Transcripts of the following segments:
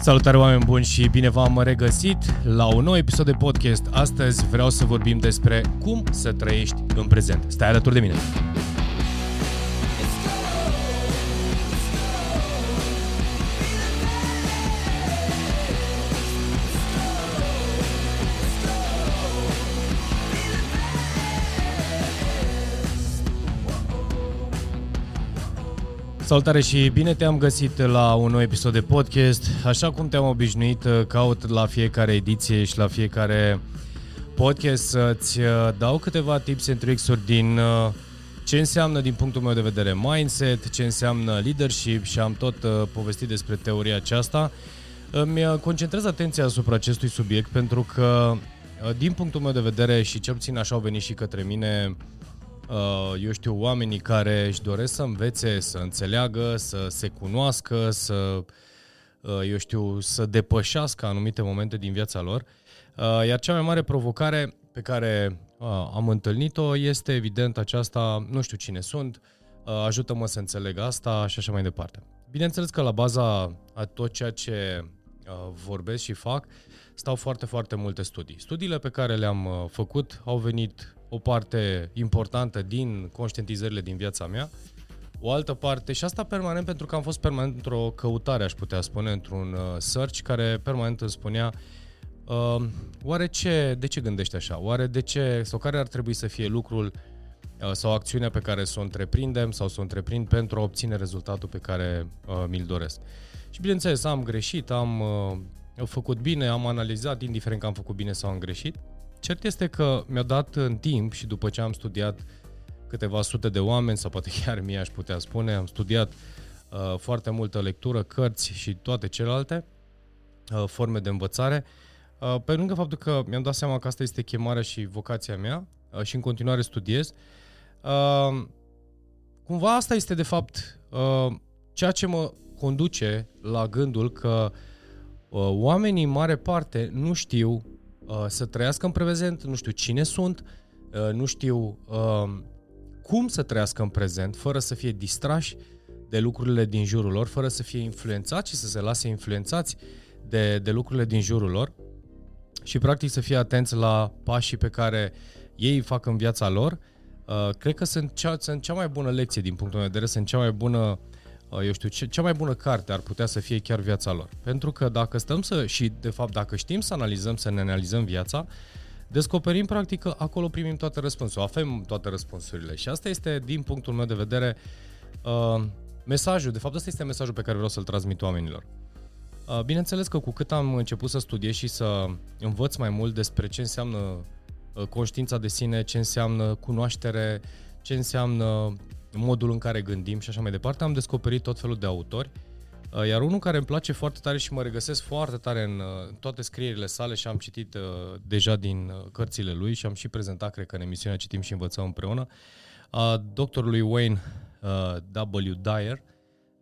Salutare oameni buni și bine v-am regăsit la un nou episod de podcast. Astăzi vreau să vorbim despre cum să trăiești în prezent. Stai alături de mine! Salutare și bine te-am găsit la un nou episod de podcast. Așa cum te-am obișnuit, caut la fiecare ediție și la fiecare podcast să-ți uh, dau câteva tips and tricks-uri din uh, ce înseamnă din punctul meu de vedere mindset, ce înseamnă leadership și am tot uh, povestit despre teoria aceasta. Îmi concentrez atenția asupra acestui subiect pentru că din punctul meu de vedere și cel puțin așa au venit și către mine Uh, eu știu, oamenii care își doresc să învețe, să înțeleagă, să se cunoască, să, uh, eu știu, să depășească anumite momente din viața lor. Uh, iar cea mai mare provocare pe care am întâlnit-o este evident aceasta, nu știu cine sunt, ajută-mă să înțeleg asta și așa mai departe. Bineînțeles că la baza a tot ceea ce vorbesc și fac, stau foarte, foarte multe studii. Studiile pe care le-am făcut au venit o parte importantă din conștientizările din viața mea, o altă parte, și asta permanent pentru că am fost permanent într-o căutare, aș putea spune, într-un uh, search care permanent îmi spunea uh, oare ce, de ce gândești așa? Oare de ce, sau care ar trebui să fie lucrul uh, sau acțiunea pe care să o întreprindem sau să o întreprind pentru a obține rezultatul pe care uh, mi-l doresc. Și bineînțeles, am greșit, am uh, făcut bine, am analizat, indiferent că am făcut bine sau am greșit, Cert este că mi-a dat în timp și după ce am studiat câteva sute de oameni, sau poate chiar mie aș putea spune, am studiat uh, foarte multă lectură, cărți și toate celelalte uh, forme de învățare, uh, pe lângă faptul că mi-am dat seama că asta este chemarea și vocația mea uh, și în continuare studiez, uh, cumva asta este de fapt uh, ceea ce mă conduce la gândul că uh, oamenii în mare parte nu știu Uh, să trăiască în prezent, nu știu cine sunt, uh, nu știu uh, cum să trăiască în prezent, fără să fie distrași de lucrurile din jurul lor, fără să fie influențați și să se lase influențați de, de lucrurile din jurul lor și practic să fie atenți la pașii pe care ei fac în viața lor. Uh, cred că sunt cea, sunt cea mai bună lecție din punctul meu de vedere, sunt cea mai bună uh, Uh, eu știu, ce, cea mai bună carte ar putea să fie chiar viața lor. Pentru că dacă stăm să, și de fapt dacă știm să analizăm, să ne analizăm viața, descoperim practic că acolo primim toate răspunsurile, avem toate răspunsurile. Și asta este, din punctul meu de vedere, uh, mesajul, de fapt asta este mesajul pe care vreau să-l transmit oamenilor. Uh, bineînțeles că cu cât am început să studiez și să învăț mai mult despre ce înseamnă uh, conștiința de sine, ce înseamnă cunoaștere, ce înseamnă modul în care gândim și așa mai departe, am descoperit tot felul de autori. Uh, iar unul care îmi place foarte tare și mă regăsesc foarte tare în uh, toate scrierile sale și am citit uh, deja din cărțile lui și am și prezentat, cred că în emisiunea Citim și Învățăm împreună, a doctorului Wayne W. Dyer,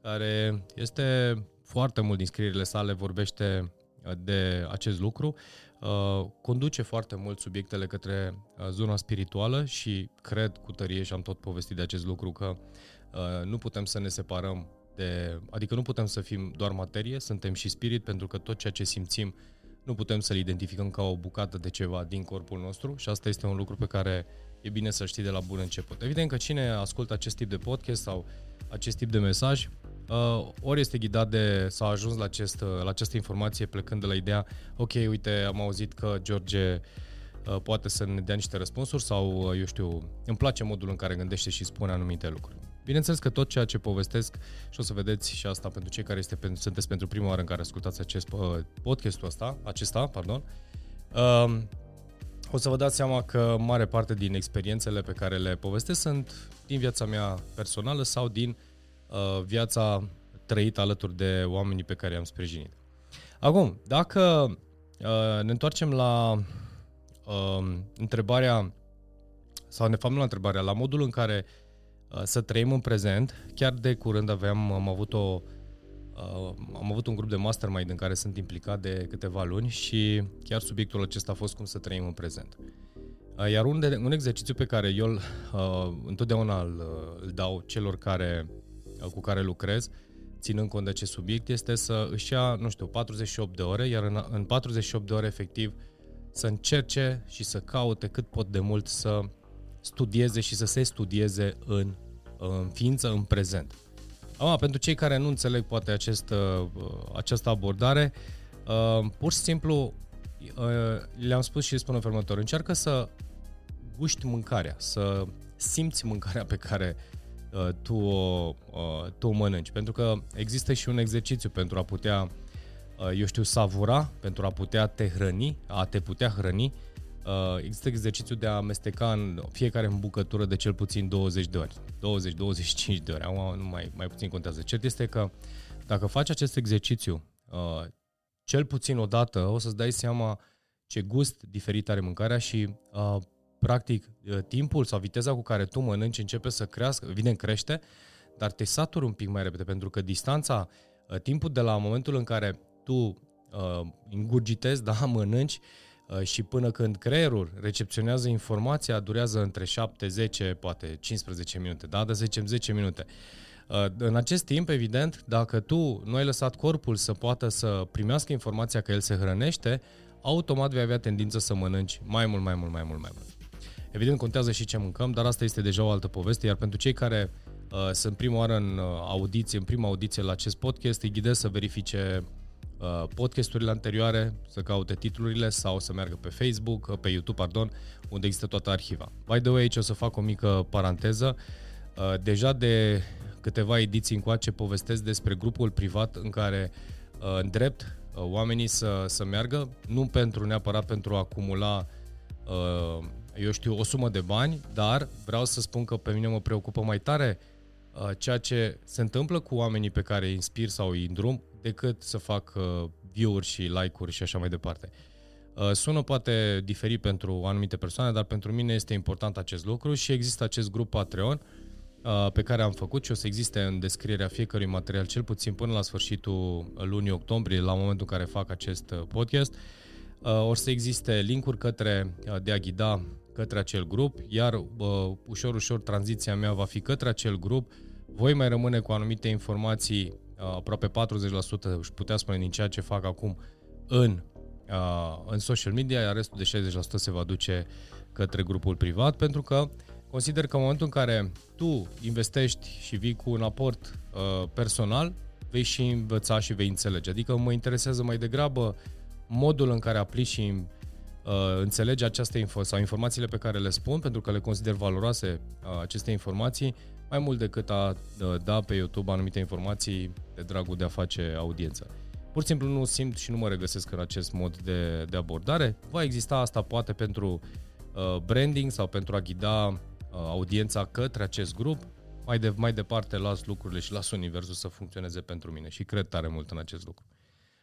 care este foarte mult din scrierile sale, vorbește de acest lucru Uh, conduce foarte mult subiectele către uh, zona spirituală și cred cu tărie și am tot povestit de acest lucru că uh, nu putem să ne separăm de, adică nu putem să fim doar materie, suntem și spirit pentru că tot ceea ce simțim nu putem să-l identificăm ca o bucată de ceva din corpul nostru și asta este un lucru pe care e bine să știi de la bun început. Evident că cine ascultă acest tip de podcast sau acest tip de mesaj uh, ori este ghidat de, s-a ajuns la, acest, uh, la această informație plecând de la ideea, ok, uite, am auzit că George uh, poate să ne dea niște răspunsuri sau, uh, eu știu, îmi place modul în care gândește și spune anumite lucruri. Bineînțeles că tot ceea ce povestesc și o să vedeți și asta pentru cei care este, pentru, sunteți pentru prima oară în care ascultați acest uh, podcastul ăsta, acesta, pardon, uh, o să vă dați seama că mare parte din experiențele pe care le povestesc sunt din viața mea personală sau din uh, Uh, viața trăită alături de oamenii pe care i-am sprijinit. Acum, dacă uh, ne întoarcem la uh, întrebarea, sau ne facem la întrebarea, la modul în care uh, să trăim în prezent, chiar de curând aveam, am avut o Uh, am avut un grup de mastermind în care sunt implicat de câteva luni și chiar subiectul acesta a fost cum să trăim în prezent. Uh, iar un, de, un exercițiu pe care eu uh, întotdeauna îl, îl dau celor care cu care lucrez ținând cont de acest subiect, este să își ia, nu știu, 48 de ore, iar în, în 48 de ore efectiv să încerce și să caute cât pot de mult să studieze și să se studieze în, în ființă, în prezent. Acum, pentru cei care nu înțeleg poate acest, uh, această abordare, uh, pur și simplu uh, le-am spus și spun în următor, încearcă să guști mâncarea, să simți mâncarea pe care uh, tu, o, uh, tu o mănânci. Pentru că există și un exercițiu pentru a putea, uh, eu știu, savura, pentru a putea te hrăni, a te putea hrăni. Uh, există exercițiul de a amesteca în fiecare în bucătură de cel puțin 20 de ori. 20-25 de ori, acum nu mai, mai puțin contează. Cert este că dacă faci acest exercițiu uh, cel puțin o dată, o să-ți dai seama ce gust diferit are mâncarea și uh, practic, uh, timpul sau viteza cu care tu mănânci începe să crească, evident crește, dar te saturi un pic mai repede, pentru că distanța, uh, timpul de la momentul în care tu uh, ingurgitezi, da, mănânci, uh, și până când creierul recepționează informația, durează între 7, 10, poate 15 minute, da, de zicem 10 minute. Uh, în acest timp, evident, dacă tu nu ai lăsat corpul să poată să primească informația că el se hrănește, automat vei avea tendință să mănânci mai mult, mai mult, mai mult, mai mult. Evident, contează și ce mâncăm, dar asta este deja o altă poveste, iar pentru cei care uh, sunt prima oară în uh, audiție, în prima audiție la acest podcast, îi ghidez să verifice uh, podcasturile anterioare, să caute titlurile sau să meargă pe Facebook, uh, pe YouTube, pardon, unde există toată arhiva. By the way, aici o să fac o mică paranteză. Uh, deja de câteva ediții încoace povestesc despre grupul privat în care uh, îndrept uh, oamenii să, să meargă, nu pentru neapărat pentru a acumula uh, eu știu, o sumă de bani, dar vreau să spun că pe mine mă preocupă mai tare uh, ceea ce se întâmplă cu oamenii pe care îi inspir sau îi îndrum, decât să fac uh, view-uri și like-uri și așa mai departe. Uh, sună poate diferit pentru anumite persoane, dar pentru mine este important acest lucru și există acest grup Patreon uh, pe care am făcut și o să existe în descrierea fiecărui material, cel puțin până la sfârșitul lunii octombrie, la momentul în care fac acest uh, podcast. Uh, o să existe linkuri către uh, de a ghida către acel grup, iar uh, ușor, ușor tranziția mea va fi către acel grup. Voi mai rămâne cu anumite informații, uh, aproape 40%, își putea spune din ceea ce fac acum în, uh, în social media, iar restul de 60% se va duce către grupul privat, pentru că consider că în momentul în care tu investești și vii cu un aport uh, personal, vei și învăța și vei înțelege. Adică mă interesează mai degrabă modul în care aplici și uh, înțelege această info sau informațiile pe care le spun, pentru că le consider valoroase uh, aceste informații, mai mult decât a uh, da pe YouTube anumite informații de dragul de a face audiență. Pur și simplu nu simt și nu mă regăsesc în acest mod de, de abordare. Va exista asta poate pentru uh, branding sau pentru a ghida uh, audiența către acest grup. Mai, de, mai departe las lucrurile și las universul să funcționeze pentru mine și cred tare mult în acest lucru.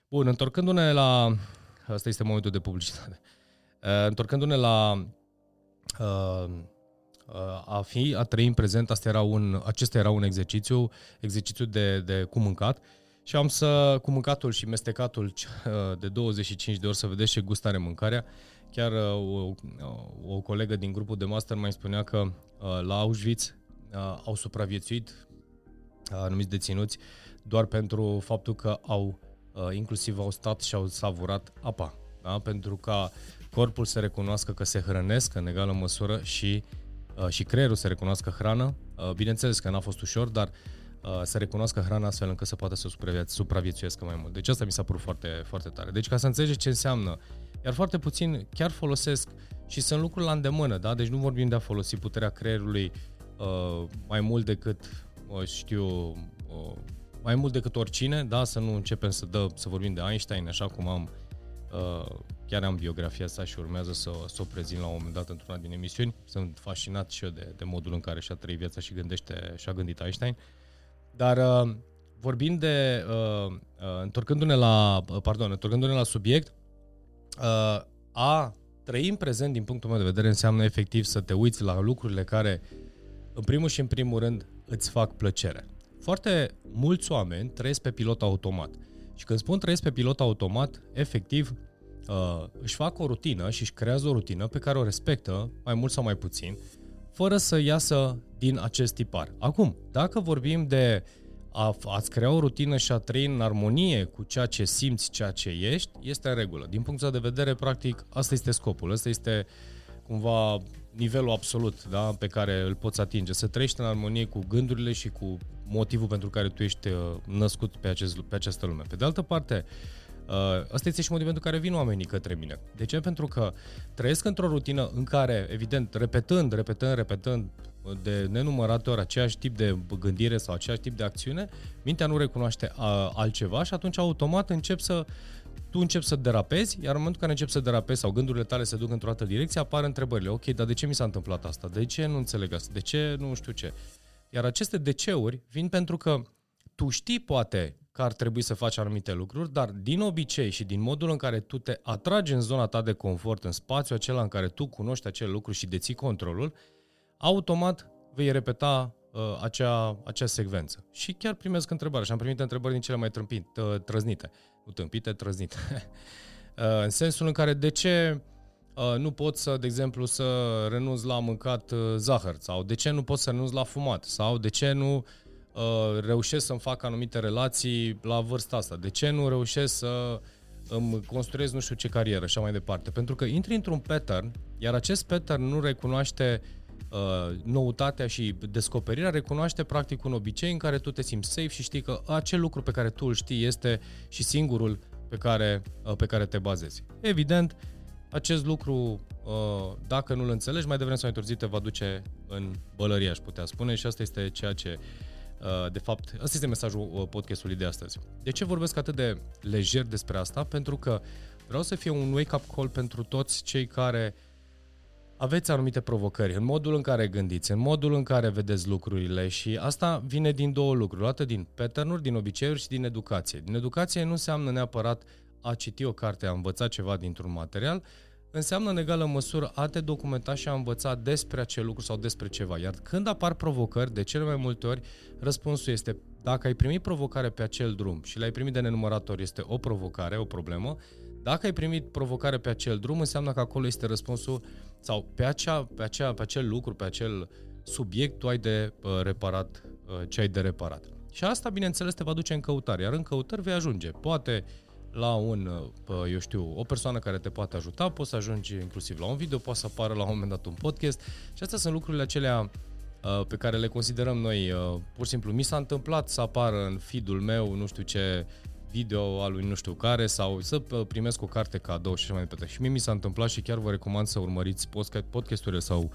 Bun, întorcându-ne la... Asta este momentul de publicitate. Uh, întorcându-ne la uh, uh, a fi, a trăi în prezent, asta era un, acesta era un exercițiu, exercițiu de, de cu mâncat și am să, cu mâncatul și mestecatul de 25 de ori să vedeți ce gust are mâncarea. Chiar o, o colegă din grupul de master mai spunea că la Auschwitz au supraviețuit anumiți deținuți doar pentru faptul că au inclusiv au stat și au savurat apa. Da? Pentru ca corpul să recunoască că se hrănesc în egală măsură și, uh, și creierul să recunoască hrană. Uh, bineînțeles că n-a fost ușor, dar uh, să recunoască hrana astfel încât să poată să supraviețuiască mai mult. Deci asta mi s-a părut foarte, foarte tare. Deci ca să înțelegi ce înseamnă, iar foarte puțin chiar folosesc și sunt lucruri la îndemână, da? Deci nu vorbim de a folosi puterea creierului uh, mai mult decât, uh, știu, uh, mai mult decât oricine, da? Să nu începem să, dă, să vorbim de Einstein, așa cum am uh, chiar am biografia sa și urmează să, să o prezint la un moment dat într-una din emisiuni. Sunt fascinat și eu de, de modul în care și-a trăit viața și gândește și-a gândit Einstein. Dar uh, vorbind de, uh, uh, întorcându-ne la, uh, pardon, întorcându-ne la subiect, uh, a trăi în prezent, din punctul meu de vedere, înseamnă efectiv să te uiți la lucrurile care, în primul și în primul rând, îți fac plăcere. Foarte mulți oameni trăiesc pe pilot automat. Și când spun trăiesc pe pilot automat, efectiv, uh, își fac o rutină și își creează o rutină pe care o respectă, mai mult sau mai puțin, fără să iasă din acest tipar. Acum, dacă vorbim de a, a-ți crea o rutină și a trăi în armonie cu ceea ce simți, ceea ce ești, este în regulă. Din punctul de vedere, practic, asta este scopul. Asta este cumva nivelul absolut da, pe care îl poți atinge. Să trăiești în armonie cu gândurile și cu motivul pentru care tu ești uh, născut pe, acest, pe această lume. Pe de altă parte, Uh, ăsta este și motivul pentru care vin oamenii către mine. De ce? Pentru că trăiesc într-o rutină în care, evident, repetând, repetând, repetând de nenumărate ori aceeași tip de gândire sau același tip de acțiune, mintea nu recunoaște altceva și atunci automat încep să tu începi să derapezi, iar în momentul în care începi să derapezi sau gândurile tale se duc într-o altă direcție, apar întrebările. Ok, dar de ce mi s-a întâmplat asta? De ce nu înțeleg asta? De ce nu știu ce? Iar aceste deceuri vin pentru că tu știi poate că ar trebui să faci anumite lucruri, dar din obicei și din modul în care tu te atragi în zona ta de confort, în spațiul acela în care tu cunoști acel lucru și deții controlul, automat vei repeta uh, acea, acea secvență. Și chiar primesc întrebări și am primit întrebări din cele mai trâmpit, uh, trăznite. Nu tâmpite, trăznite. uh, în sensul în care de ce uh, nu pot să, de exemplu, să renunț la mâncat uh, zahăr sau de ce nu pot să renunț la fumat sau de ce nu uh, reușesc să-mi fac anumite relații la vârsta asta, de ce nu reușesc să îmi construiesc nu știu ce carieră și așa mai departe. Pentru că intri într-un pattern, iar acest pattern nu recunoaște uh, uh, noutatea și descoperirea recunoaște practic un obicei în care tu te simți safe și știi că acel lucru pe care tu îl știi este și singurul pe care, uh, pe care te bazezi. Evident, acest lucru, uh, dacă nu-l înțelegi, mai devreme sau mai târziu te va duce în bălărie, aș putea spune, și asta este ceea ce uh, de fapt, asta este mesajul uh, podcastului de astăzi. De ce vorbesc atât de lejer despre asta? Pentru că vreau să fie un wake-up call pentru toți cei care uh, aveți anumite provocări în modul în care gândiți, în modul în care vedeți lucrurile și asta vine din două lucruri, luată din pattern din obiceiuri și din educație. Din educație nu înseamnă neapărat a citi o carte, a învăța ceva dintr-un material, înseamnă în egală măsură a te documenta și a învăța despre acel lucru sau despre ceva. Iar când apar provocări, de cele mai multe ori, răspunsul este dacă ai primit provocare pe acel drum și l-ai primit de nenumărat ori, este o provocare, o problemă. Dacă ai primit provocare pe acel drum, înseamnă că acolo este răspunsul sau pe, acea, pe, acea, pe acel lucru, pe acel subiect, tu ai de uh, reparat uh, ce ai de reparat. Și asta, bineînțeles, te va duce în căutare, iar în căutări vei ajunge. Poate la un, uh, eu știu, o persoană care te poate ajuta, poți să ajungi inclusiv la un video, poate să apară la un moment dat un podcast și astea sunt lucrurile acelea uh, pe care le considerăm noi, uh, pur și simplu, mi s-a întâmplat să apară în feed-ul meu, nu știu ce, video al lui nu știu care sau să primesc o carte cadou și așa mai departe. Și mie mi s-a întâmplat și chiar vă recomand să urmăriți podcasturile sau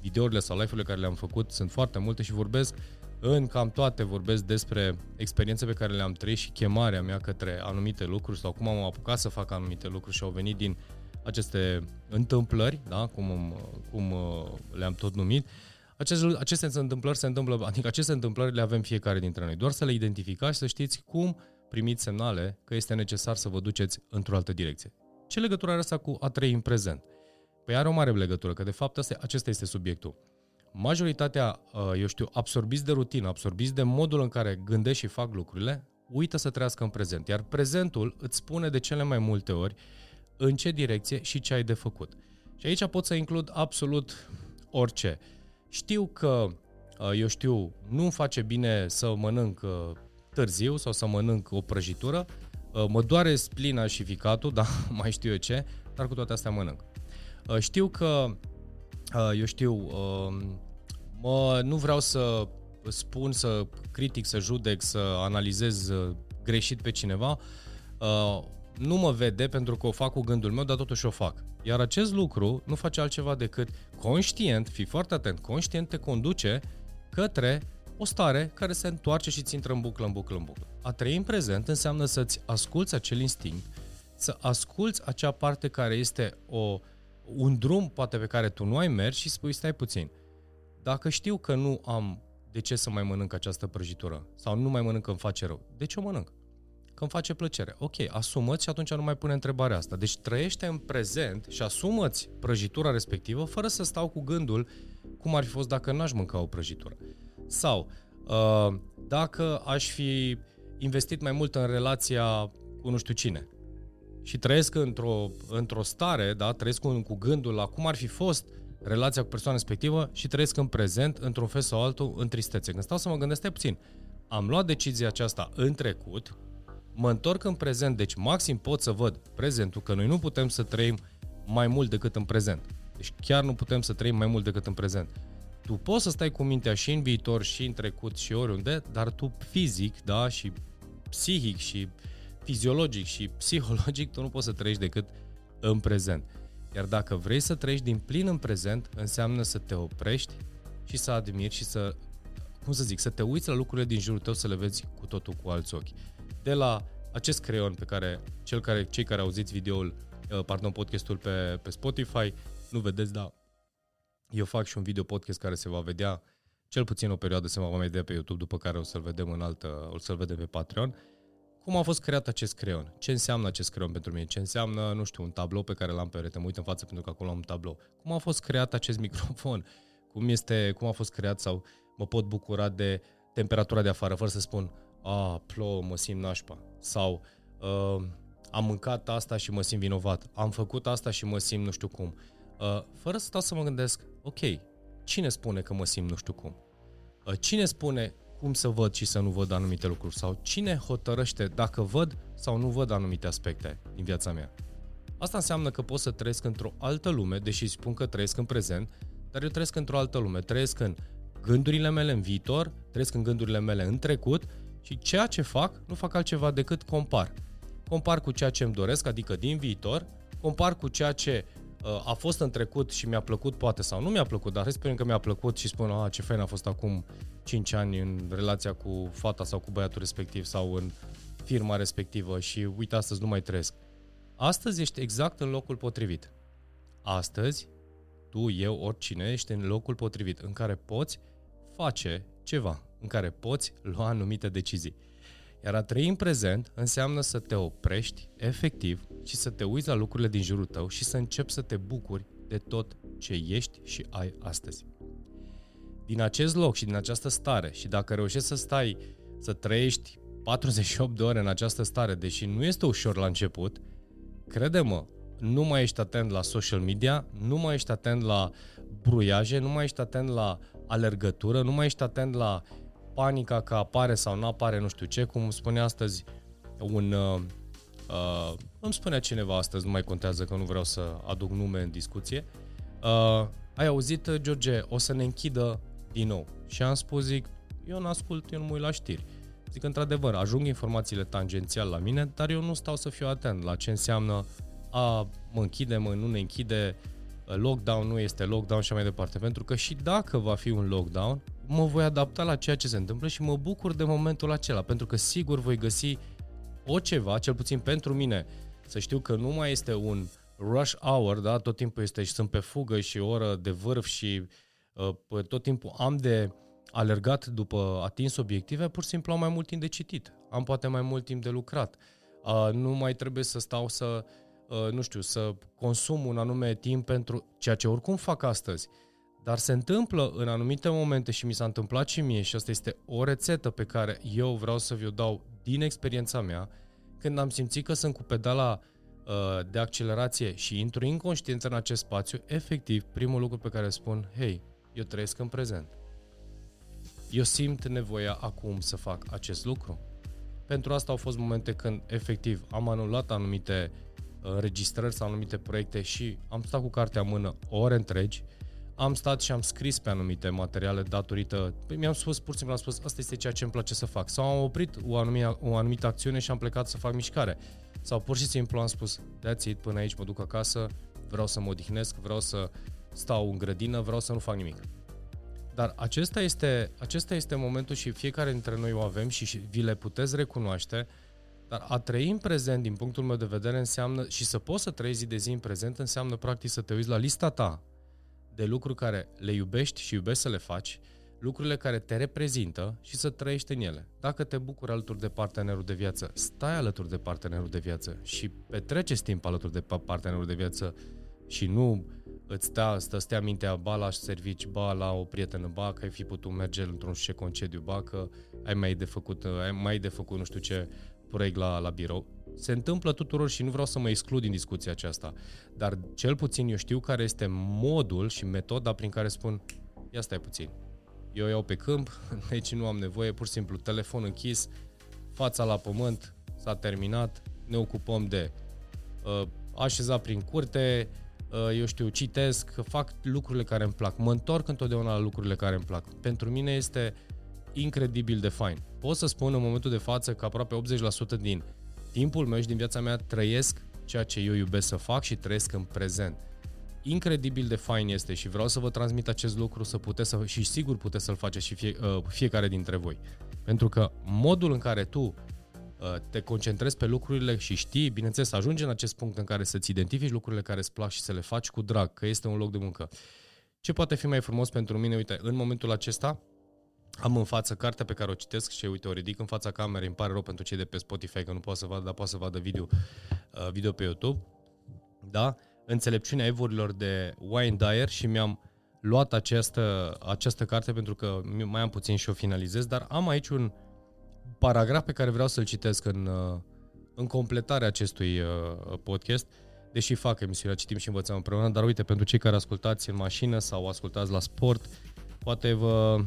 videourile sau live-urile care le-am făcut. Sunt foarte multe și vorbesc în cam toate vorbesc despre experiențe pe care le-am trăit și chemarea mea către anumite lucruri sau cum am apucat să fac anumite lucruri și au venit din aceste întâmplări, da? cum, cum uh, le-am tot numit. Aceste, aceste întâmplări se întâmplă, adică aceste întâmplări le avem fiecare dintre noi. Doar să le identificați și să știți cum primiți semnale că este necesar să vă duceți într-o altă direcție. Ce legătură are asta cu a trăi în prezent? Păi are o mare legătură, că de fapt asta, acesta este subiectul. Majoritatea, uh, eu știu, absorbiți de rutină, absorbiți de modul în care gândesc și fac lucrurile, uită să trăiască în prezent. Iar prezentul îți spune de cele mai multe ori în ce direcție și ce ai de făcut. Și aici pot să includ absolut orice. Știu că, uh, eu știu, nu-mi face bine să mănânc uh, târziu sau să mănânc o prăjitură, uh, mă doare splina și ficatul, da, mai știu eu ce, dar cu toate astea mănânc. Uh, știu că, uh, eu știu, um, mă, nu vreau să spun, să critic, să judec, să analizez greșit pe cineva, nu mă vede pentru că o fac cu gândul meu, dar totuși o fac. Iar acest lucru nu face altceva decât conștient, fii foarte atent, conștient te conduce către o stare care se întoarce și ți intră în buclă, în buclă, în buclă. A trăi în prezent înseamnă să-ți asculți acel instinct, să asculți acea parte care este o, un drum poate pe care tu nu ai mers și spui stai puțin. Dacă știu că nu am de ce să mai mănânc această prăjitură sau nu mai mănânc că îmi face rău, de ce o mănânc? Că îmi face plăcere. Ok, asumă-ți și atunci nu mai pune întrebarea asta. Deci trăiește în prezent și asumă-ți prăjitura respectivă fără să stau cu gândul cum ar fi fost dacă n-aș mânca o prăjitură. Sau uh, dacă aș fi investit mai mult în relația cu nu știu cine și trăiesc într-o, într-o stare, da, trăiesc cu, cu gândul la cum ar fi fost relația cu persoana respectivă și trăiesc în prezent, într-un fel sau altul, în tristețe. Când stau să mă gândesc, puțin, am luat decizia aceasta în trecut, mă întorc în prezent, deci maxim pot să văd prezentul, că noi nu putem să trăim mai mult decât în prezent. Deci chiar nu putem să trăim mai mult decât în prezent. Tu poți să stai cu mintea și în viitor, și în trecut, și oriunde, dar tu fizic, da, și psihic, și fiziologic, și psihologic, tu nu poți să trăiești decât în prezent. Iar dacă vrei să trăiești din plin în prezent, înseamnă să te oprești și să admiri și să, cum să zic, să te uiți la lucrurile din jurul tău să le vezi cu totul cu alți ochi. De la acest creion pe care, cel care cei care auziți videoul, uh, pardon, podcastul pe, pe Spotify, nu vedeți, dar eu fac și un video podcast care se va vedea cel puțin o perioadă se va vedea pe YouTube, după care o să-l vedem în altă, o să-l vedem pe Patreon. Cum a fost creat acest creion? Ce înseamnă acest creion pentru mine? Ce înseamnă, nu știu, un tablou pe care l-am pe perete? Mă uit în față pentru că acolo am un tablou. Cum a fost creat acest microfon? Cum, este, cum a fost creat sau mă pot bucura de temperatura de afară fără să spun a, plouă, mă simt nașpa. Sau uh, am mâncat asta și mă simt vinovat. Am făcut asta și mă simt nu știu cum. Uh, fără să stau să mă gândesc, ok, cine spune că mă simt nu știu cum? Uh, cine spune cum să văd și să nu văd anumite lucruri? Sau cine hotărăște dacă văd sau nu văd anumite aspecte din viața mea? Asta înseamnă că pot să trăiesc într-o altă lume, deși spun că trăiesc în prezent, dar eu trăiesc într-o altă lume, trăiesc în gândurile mele în viitor, trăiesc în gândurile mele în trecut și ceea ce fac, nu fac altceva decât compar. Compar cu ceea ce îmi doresc, adică din viitor, compar cu ceea ce uh, a fost în trecut și mi-a plăcut poate sau nu mi-a plăcut, dar sper că mi-a plăcut și spun, ah, ce fain a fost acum 5 ani în relația cu fata sau cu băiatul respectiv sau în firma respectivă și uite, astăzi nu mai trăiesc. Astăzi ești exact în locul potrivit. Astăzi, tu, eu, oricine, ești în locul potrivit în care poți face ceva, în care poți lua anumite decizii. Iar a trăi în prezent înseamnă să te oprești efectiv și să te uiți la lucrurile din jurul tău și să începi să te bucuri de tot ce ești și ai astăzi. Din acest loc și din această stare și dacă reușești să stai, să trăiești 48 de ore în această stare, deși nu este ușor la început, crede-mă, nu mai ești atent la social media, nu mai ești atent la bruiaje, nu mai ești atent la alergătură, nu mai ești atent la panica că apare sau nu apare nu știu ce, cum spune astăzi un... Uh, uh, îmi spunea cineva astăzi, nu mai contează că nu vreau să aduc nume în discuție, uh, ai auzit, George, o să ne închidă din nou. Și am spus, zic, eu nu ascult, eu nu mă uit la știri. Zic, într-adevăr, ajung informațiile tangențial la mine, dar eu nu stau să fiu atent la ce înseamnă a mă închide, mă nu ne închide, lockdown nu este lockdown și mai departe. Pentru că și dacă va fi un lockdown, mă voi adapta la ceea ce se întâmplă și mă bucur de momentul acela, pentru că sigur voi găsi o ceva, cel puțin pentru mine, să știu că nu mai este un rush hour, da, tot timpul este și sunt pe fugă și o oră de vârf și uh, tot timpul am de alergat după atins obiective, pur și simplu am mai mult timp de citit, am poate mai mult timp de lucrat, uh, nu mai trebuie să stau să, uh, nu știu, să consum un anume timp pentru ceea ce oricum fac astăzi. Dar se întâmplă în anumite momente și mi s-a întâmplat și mie și asta este o rețetă pe care eu vreau să vi-o dau din experiența mea, când am simțit că sunt cu pedala uh, de accelerație și intru inconștiență în acest spațiu, efectiv, primul lucru pe care spun, hei, eu trăiesc în prezent. Eu simt nevoia acum să fac acest lucru. Pentru asta au fost momente când, efectiv, am anulat anumite uh, înregistrări sau anumite proiecte și am stat cu cartea în mână ore întregi, am stat și am scris pe anumite materiale datorită, păi mi-am spus, pur și simplu am spus, asta este ceea ce îmi place să fac. Sau am oprit o anumită, o anumită acțiune și am plecat să fac mișcare. Sau pur și simplu am spus, that's it, până aici mă duc acasă, vreau să mă odihnesc, vreau să stau în grădină, vreau să nu fac nimic. Dar acesta este, acesta este momentul și fiecare dintre noi o avem și vi le puteți recunoaște, dar a trăi în prezent, din punctul meu de vedere, înseamnă, și să poți să trăiezi zi de zi în prezent, înseamnă practic să te uiți la lista ta de lucruri care le iubești și iubești să le faci, lucrurile care te reprezintă și să trăiești în ele. Dacă te bucuri alături de partenerul de viață, stai alături de partenerul de viață și petreceți timp alături de partenerul de viață și nu îți stea, stă stea mintea ba la servici, ba la o prietenă, ba că ai fi putut merge într-un ce concediu, ba că ai mai de făcut, ai mai de făcut nu știu ce proiect la, la birou. Se întâmplă tuturor și nu vreau să mă exclud din discuția aceasta, dar cel puțin eu știu care este modul și metoda prin care spun ia stai puțin, eu iau pe câmp, deci nu am nevoie, pur și simplu telefon închis, fața la pământ, s-a terminat, ne ocupăm de uh, așezat prin curte, uh, eu știu, citesc, fac lucrurile care îmi plac, mă întorc întotdeauna la lucrurile care îmi plac. Pentru mine este incredibil de fain. Pot să spun în momentul de față că aproape 80% din timpul meu și din viața mea trăiesc ceea ce eu iubesc să fac și trăiesc în prezent. Incredibil de fain este și vreau să vă transmit acest lucru să puteți să, și sigur puteți să-l faceți și fie, uh, fiecare dintre voi. Pentru că modul în care tu uh, te concentrezi pe lucrurile și știi, bineînțeles, să ajungi în acest punct în care să-ți identifici lucrurile care îți plac și să le faci cu drag, că este un loc de muncă. Ce poate fi mai frumos pentru mine? Uite, în momentul acesta am în față cartea pe care o citesc și uite, o ridic în fața camerei, îmi pare rău pentru cei de pe Spotify că nu poate să vadă, dar poate să vadă video, uh, video pe YouTube. Da? Înțelepciunea evorilor de Wayne Dyer și mi-am luat această, această carte pentru că mai am puțin și o finalizez, dar am aici un paragraf pe care vreau să-l citesc în, uh, în completarea acestui uh, podcast, deși fac emisiunea Citim și învățăm împreună, dar uite, pentru cei care ascultați în mașină sau ascultați la sport, poate vă,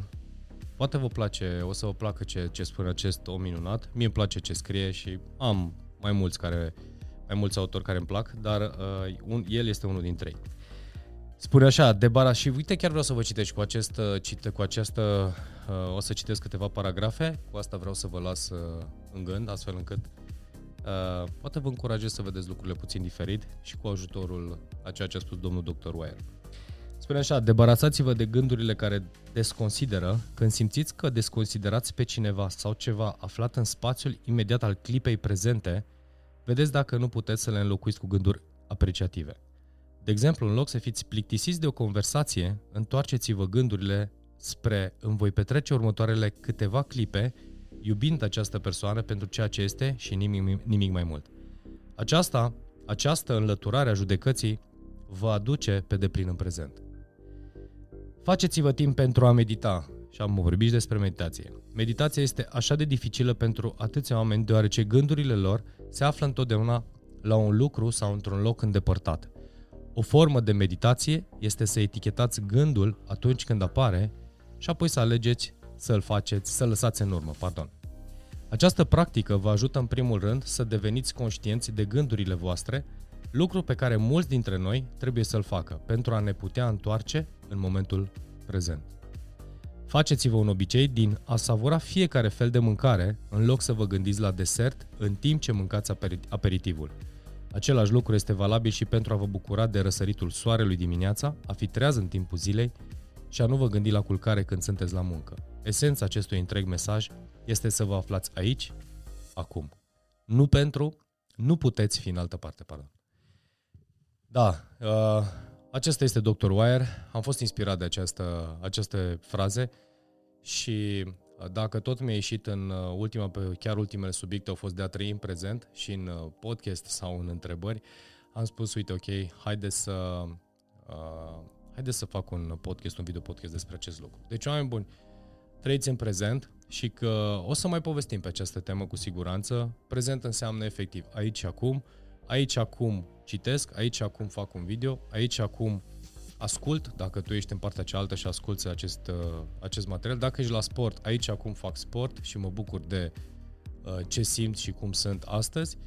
Poate vă place, o să vă placă ce, ce spune acest om minunat. Mie îmi place ce scrie și am mai mulți care mai mulți autori care îmi plac, dar uh, un, el este unul dintre ei. Spune așa, debara și uite chiar vreau să vă citesc cu acest uh, cite, cu această uh, o să citesc câteva paragrafe, cu asta vreau să vă las uh, în gând, astfel încât uh, poate vă încurajez să vedeți lucrurile puțin diferit și cu ajutorul a ceea ce a spus domnul Dr. Wire. Spune așa, debarasați-vă de gândurile care desconsideră când simțiți că desconsiderați pe cineva sau ceva aflat în spațiul imediat al clipei prezente, vedeți dacă nu puteți să le înlocuiți cu gânduri apreciative. De exemplu, în loc să fiți plictisiți de o conversație, întoarceți-vă gândurile spre îmi voi petrece următoarele câteva clipe iubind această persoană pentru ceea ce este și nimic, nimic mai mult. Aceasta, această înlăturare a judecății vă aduce pe deplin în prezent. Faceți-vă timp pentru a medita. Și am vorbit despre meditație. Meditația este așa de dificilă pentru atâția oameni deoarece gândurile lor se află întotdeauna la un lucru sau într-un loc îndepărtat. O formă de meditație este să etichetați gândul atunci când apare și apoi să alegeți să-l faceți, să lăsați în urmă, pardon. Această practică vă ajută în primul rând să deveniți conștienți de gândurile voastre lucru pe care mulți dintre noi trebuie să-l facă pentru a ne putea întoarce în momentul prezent. Faceți-vă un obicei din a savura fiecare fel de mâncare în loc să vă gândiți la desert în timp ce mâncați aperitivul. Același lucru este valabil și pentru a vă bucura de răsăritul soarelui dimineața, a fi treaz în timpul zilei și a nu vă gândi la culcare când sunteți la muncă. Esența acestui întreg mesaj este să vă aflați aici, acum. Nu pentru, nu puteți fi în altă parte, pardon. Da, uh, acesta este Dr. Wire. Am fost inspirat de această, aceste fraze și uh, dacă tot mi-a ieșit în uh, ultima, pe chiar ultimele subiecte au fost de a trăi în prezent și în uh, podcast sau în întrebări, am spus, uite, ok, haide să, uh, haide să fac un podcast, un video podcast despre acest lucru. Deci, oameni buni, trăiți în prezent și că o să mai povestim pe această temă cu siguranță. Prezent înseamnă efectiv aici și acum, aici acum citesc, aici acum fac un video, aici acum ascult, dacă tu ești în partea cealaltă și asculți acest, uh, acest material. Dacă ești la sport, aici acum fac sport și mă bucur de uh, ce simt și cum sunt astăzi.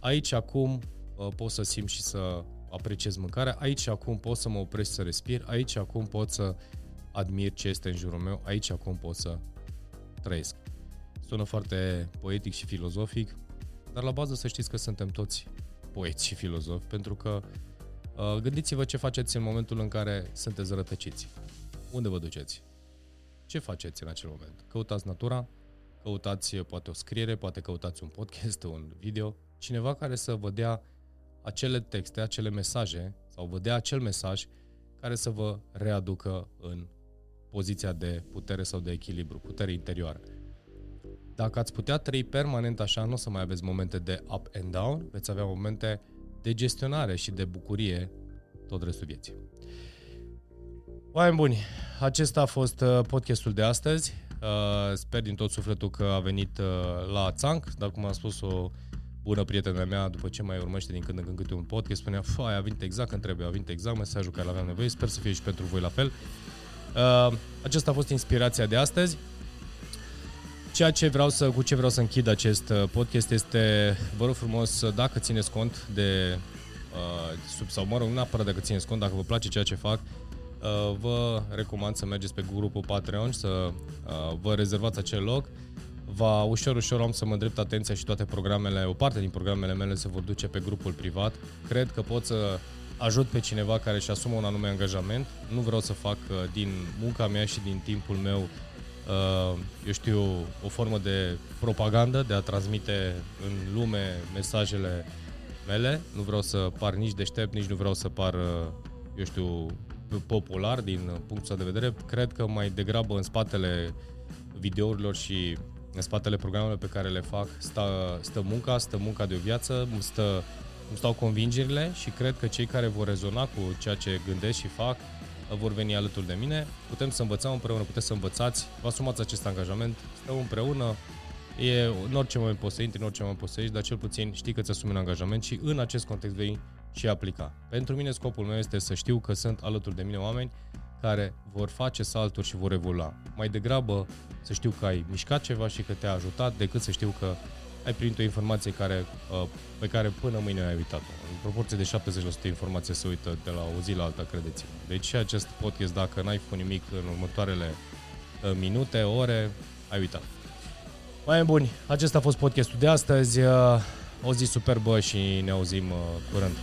Aici acum uh, pot să simt și să apreciez mâncarea, aici acum pot să mă opresc să respir, aici acum pot să admir ce este în jurul meu, aici acum pot să trăiesc. Sună foarte poetic și filozofic, dar la bază să știți că suntem toți poeți și filozofi, pentru că uh, gândiți-vă ce faceți în momentul în care sunteți rătăciți. Unde vă duceți? Ce faceți în acel moment? Căutați natura, căutați uh, poate o scriere, poate căutați un podcast, un video, cineva care să vă dea acele texte, acele mesaje sau vă dea acel mesaj care să vă readucă în poziția de putere sau de echilibru, putere interioară. Dacă ați putea trăi permanent așa, nu o să mai aveți momente de up and down, veți avea momente de gestionare și de bucurie tot restul vieții. Oameni buni, acesta a fost uh, podcastul de astăzi. Uh, sper din tot sufletul că a venit uh, la țanc, dar cum am spus o bună prietenă mea, după ce mai urmăște din când în când câte un podcast, spunea, fai, a venit exact când trebuie, a venit exact mesajul care l-aveam nevoie, sper să fie și pentru voi la fel. Uh, aceasta a fost inspirația de astăzi. Ceea ce vreau să, cu ce vreau să închid acest uh, podcast este, vă rog frumos, dacă țineți cont de, uh, sub, sau mă rog, nu neapărat dacă țineți cont, dacă vă place ceea ce fac, uh, vă recomand să mergeți pe grupul Patreon și să uh, vă rezervați acel loc. Va ușor, ușor am să mă îndrept atenția și toate programele, o parte din programele mele se vor duce pe grupul privat. Cred că pot să ajut pe cineva care își asumă un anume angajament. Nu vreau să fac uh, din munca mea și din timpul meu uh, eu știu, o formă de propagandă, de a transmite în lume mesajele mele. Nu vreau să par nici deștept, nici nu vreau să par, uh, eu știu, popular din punctul de vedere. Cred că mai degrabă în spatele videourilor și în spatele programelor pe care le fac stă, stă munca, stă munca de o viață, stă îmi stau convingerile și cred că cei care vor rezona cu ceea ce gândesc și fac vor veni alături de mine. Putem să învățăm împreună, puteți să învățați, vă asumați acest angajament, stăm împreună, e, în orice moment poți să intri, în orice moment poți să ieși, dar cel puțin știi că ți-asumi un angajament și în acest context vei și aplica. Pentru mine scopul meu este să știu că sunt alături de mine oameni care vor face salturi și vor evolua. Mai degrabă să știu că ai mișcat ceva și că te-a ajutat decât să știu că ai primit o informație care, uh, pe care până mâine ai uitat-o. În proporție de 70% informație se uită de la o zi la alta, credeți -mă. Deci acest podcast, dacă n-ai făcut nimic în următoarele uh, minute, ore, ai uitat. Mai buni, acesta a fost podcastul de astăzi. Uh, o zi superbă și ne auzim curând.